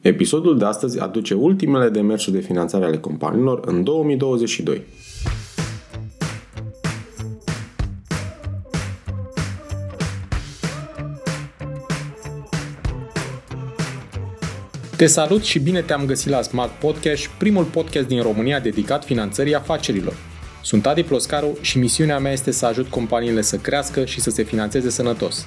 Episodul de astăzi aduce ultimele demersuri de finanțare ale companiilor în 2022. Te salut și bine te-am găsit la Smart Podcast, primul podcast din România dedicat finanțării afacerilor. Sunt Adi Ploscaru și misiunea mea este să ajut companiile să crească și să se finanțeze sănătos.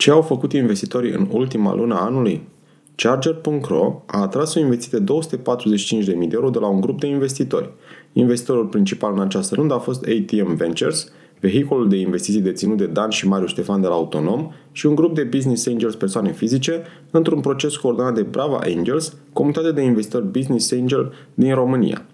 Ce au făcut investitorii în ultima lună a anului? Charger.ro a atras o investiție de 245.000 de euro de la un grup de investitori. Investitorul principal în această rundă a fost ATM Ventures, vehiculul de investiții deținut de Dan și Marius Ștefan de la Autonom și un grup de business angels persoane fizice într-un proces coordonat de Brava Angels, comunitate de investitori business angel din România.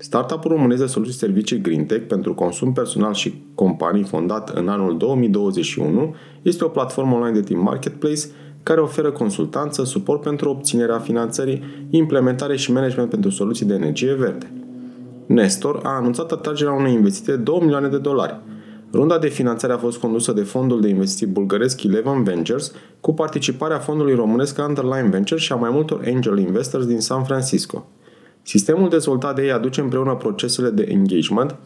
Startup-ul românesc de soluții servicii GreenTech pentru consum personal și companii fondat în anul 2021 este o platformă online de tip marketplace care oferă consultanță, suport pentru obținerea finanțării, implementare și management pentru soluții de energie verde. Nestor a anunțat atragerea unei investiții de 2 milioane de dolari. Runda de finanțare a fost condusă de fondul de investiții bulgăresc Eleven Ventures, cu participarea fondului românesc Underline Ventures și a mai multor angel investors din San Francisco. Sistemul dezvoltat de ei aduce împreună procesele de engagement,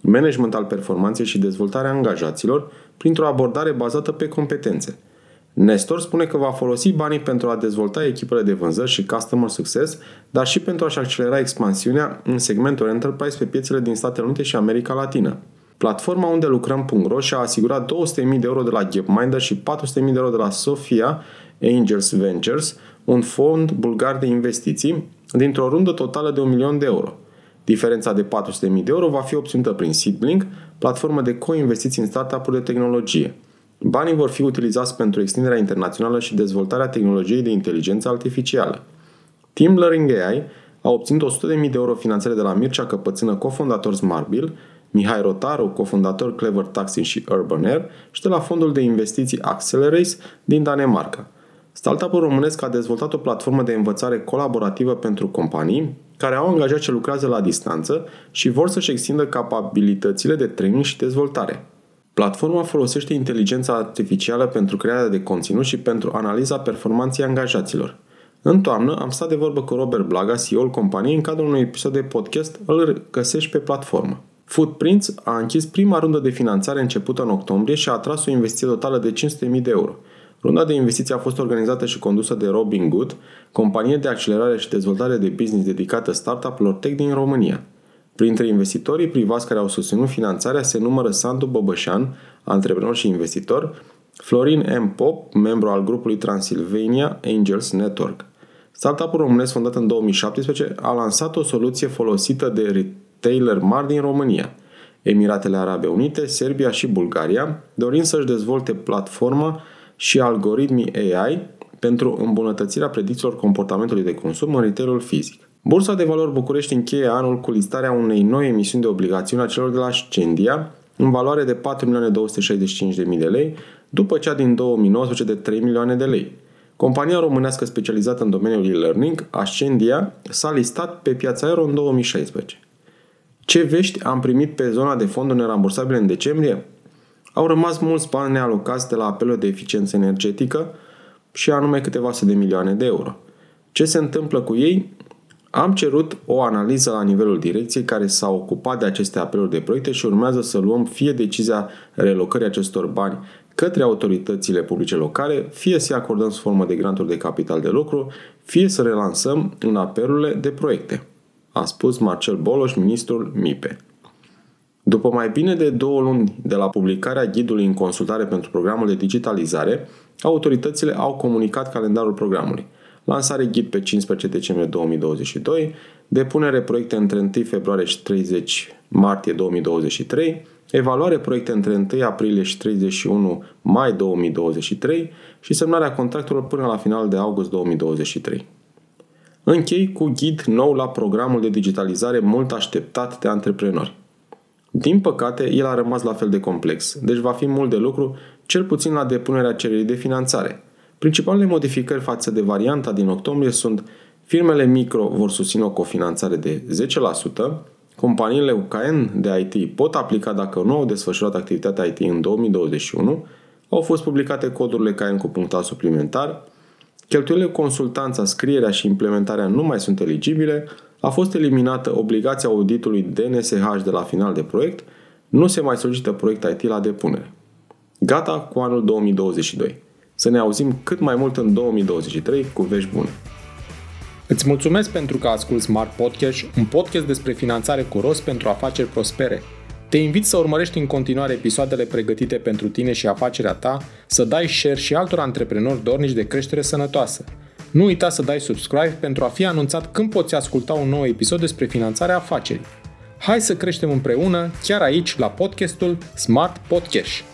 management al performanței și dezvoltarea angajaților printr-o abordare bazată pe competențe. Nestor spune că va folosi banii pentru a dezvolta echipele de vânzări și customer success, dar și pentru a-și accelera expansiunea în segmentul enterprise pe piețele din Statele Unite și America Latină. Platforma unde lucrăm.ro și-a asigurat 200.000 de euro de la Gapminder și 400.000 de euro de la Sofia Angels Ventures, un fond bulgar de investiții, dintr-o rundă totală de 1 milion de euro. Diferența de 400.000 de euro va fi obținută prin Seedlink, platformă de co-investiții în startup-uri de tehnologie. Banii vor fi utilizați pentru extinderea internațională și dezvoltarea tehnologiei de inteligență artificială. Team Learning AI a obținut 100.000 de euro finanțare de la Mircea Căpățână, cofondator Smartbill, Mihai Rotaru, cofondator Clever Taxi și Urban Air și de la fondul de investiții Accelerace din Danemarca. Startup-ul românesc a dezvoltat o platformă de învățare colaborativă pentru companii care au angajat ce lucrează la distanță și vor să-și extindă capabilitățile de training și dezvoltare. Platforma folosește inteligența artificială pentru crearea de conținut și pentru analiza performanței angajaților. În toamnă am stat de vorbă cu Robert Blaga, CEO-ul companiei, în cadrul unui episod de podcast, îl găsești pe platformă. Footprints a închis prima rundă de finanțare începută în octombrie și a atras o investiție totală de 500.000 de euro – Runda de investiții a fost organizată și condusă de Robin Good, companie de accelerare și dezvoltare de business dedicată startup-urilor tech din România. Printre investitorii privați care au susținut finanțarea se numără Sandu Băbășan, antreprenor și investitor, Florin M. Pop, membru al grupului Transylvania Angels Network. Startup-ul românesc fondat în 2017 a lansat o soluție folosită de retailer mari din România, Emiratele Arabe Unite, Serbia și Bulgaria, dorind să-și dezvolte platforma și algoritmii AI pentru îmbunătățirea predicțiilor comportamentului de consum în retailul fizic. Bursa de valori București încheie anul cu listarea unei noi emisiuni de obligațiuni a celor de la Scendia, în valoare de 4.265.000 de lei, după cea din 2019 de 3 milioane de lei. Compania românească specializată în domeniul e-learning, Ascendia, s-a listat pe piața Aero în 2016. Ce vești am primit pe zona de fonduri nerambursabile în decembrie? Au rămas mulți bani nealocați de la apelul de eficiență energetică și anume câteva sute de milioane de euro. Ce se întâmplă cu ei? Am cerut o analiză la nivelul direcției care s-a ocupat de aceste apeluri de proiecte și urmează să luăm fie decizia relocării acestor bani către autoritățile publice locale, fie să acordăm sub formă de granturi de capital de lucru, fie să relansăm în apelurile de proiecte, a spus Marcel Boloș, ministrul MIPE. După mai bine de două luni de la publicarea ghidului în consultare pentru programul de digitalizare, autoritățile au comunicat calendarul programului. Lansare ghid pe 15 decembrie 2022, depunere proiecte între 1 februarie și 30 martie 2023, evaluare proiecte între 1 aprilie și 31 mai 2023 și semnarea contractelor până la final de august 2023. Închei cu ghid nou la programul de digitalizare mult așteptat de antreprenori. Din păcate, el a rămas la fel de complex, deci va fi mult de lucru, cel puțin la depunerea cererii de finanțare. Principalele modificări față de varianta din octombrie sunt firmele micro vor susține o cofinanțare de 10%, companiile UKN de IT pot aplica dacă nu au desfășurat activitatea IT în 2021, au fost publicate codurile KN cu punctaj suplimentar, cheltuielile consultanța, scrierea și implementarea nu mai sunt eligibile, a fost eliminată obligația auditului DNSH de la final de proiect, nu se mai solicită proiect IT la depunere. Gata cu anul 2022. Să ne auzim cât mai mult în 2023 cu vești bune. Îți mulțumesc pentru că asculti Smart Podcast, un podcast despre finanțare cu rost pentru afaceri prospere. Te invit să urmărești în continuare episoadele pregătite pentru tine și afacerea ta, să dai share și altor antreprenori dornici de creștere sănătoasă. Nu uita să dai subscribe pentru a fi anunțat când poți asculta un nou episod despre finanțarea afacerii. Hai să creștem împreună, chiar aici, la podcastul Smart Podcast.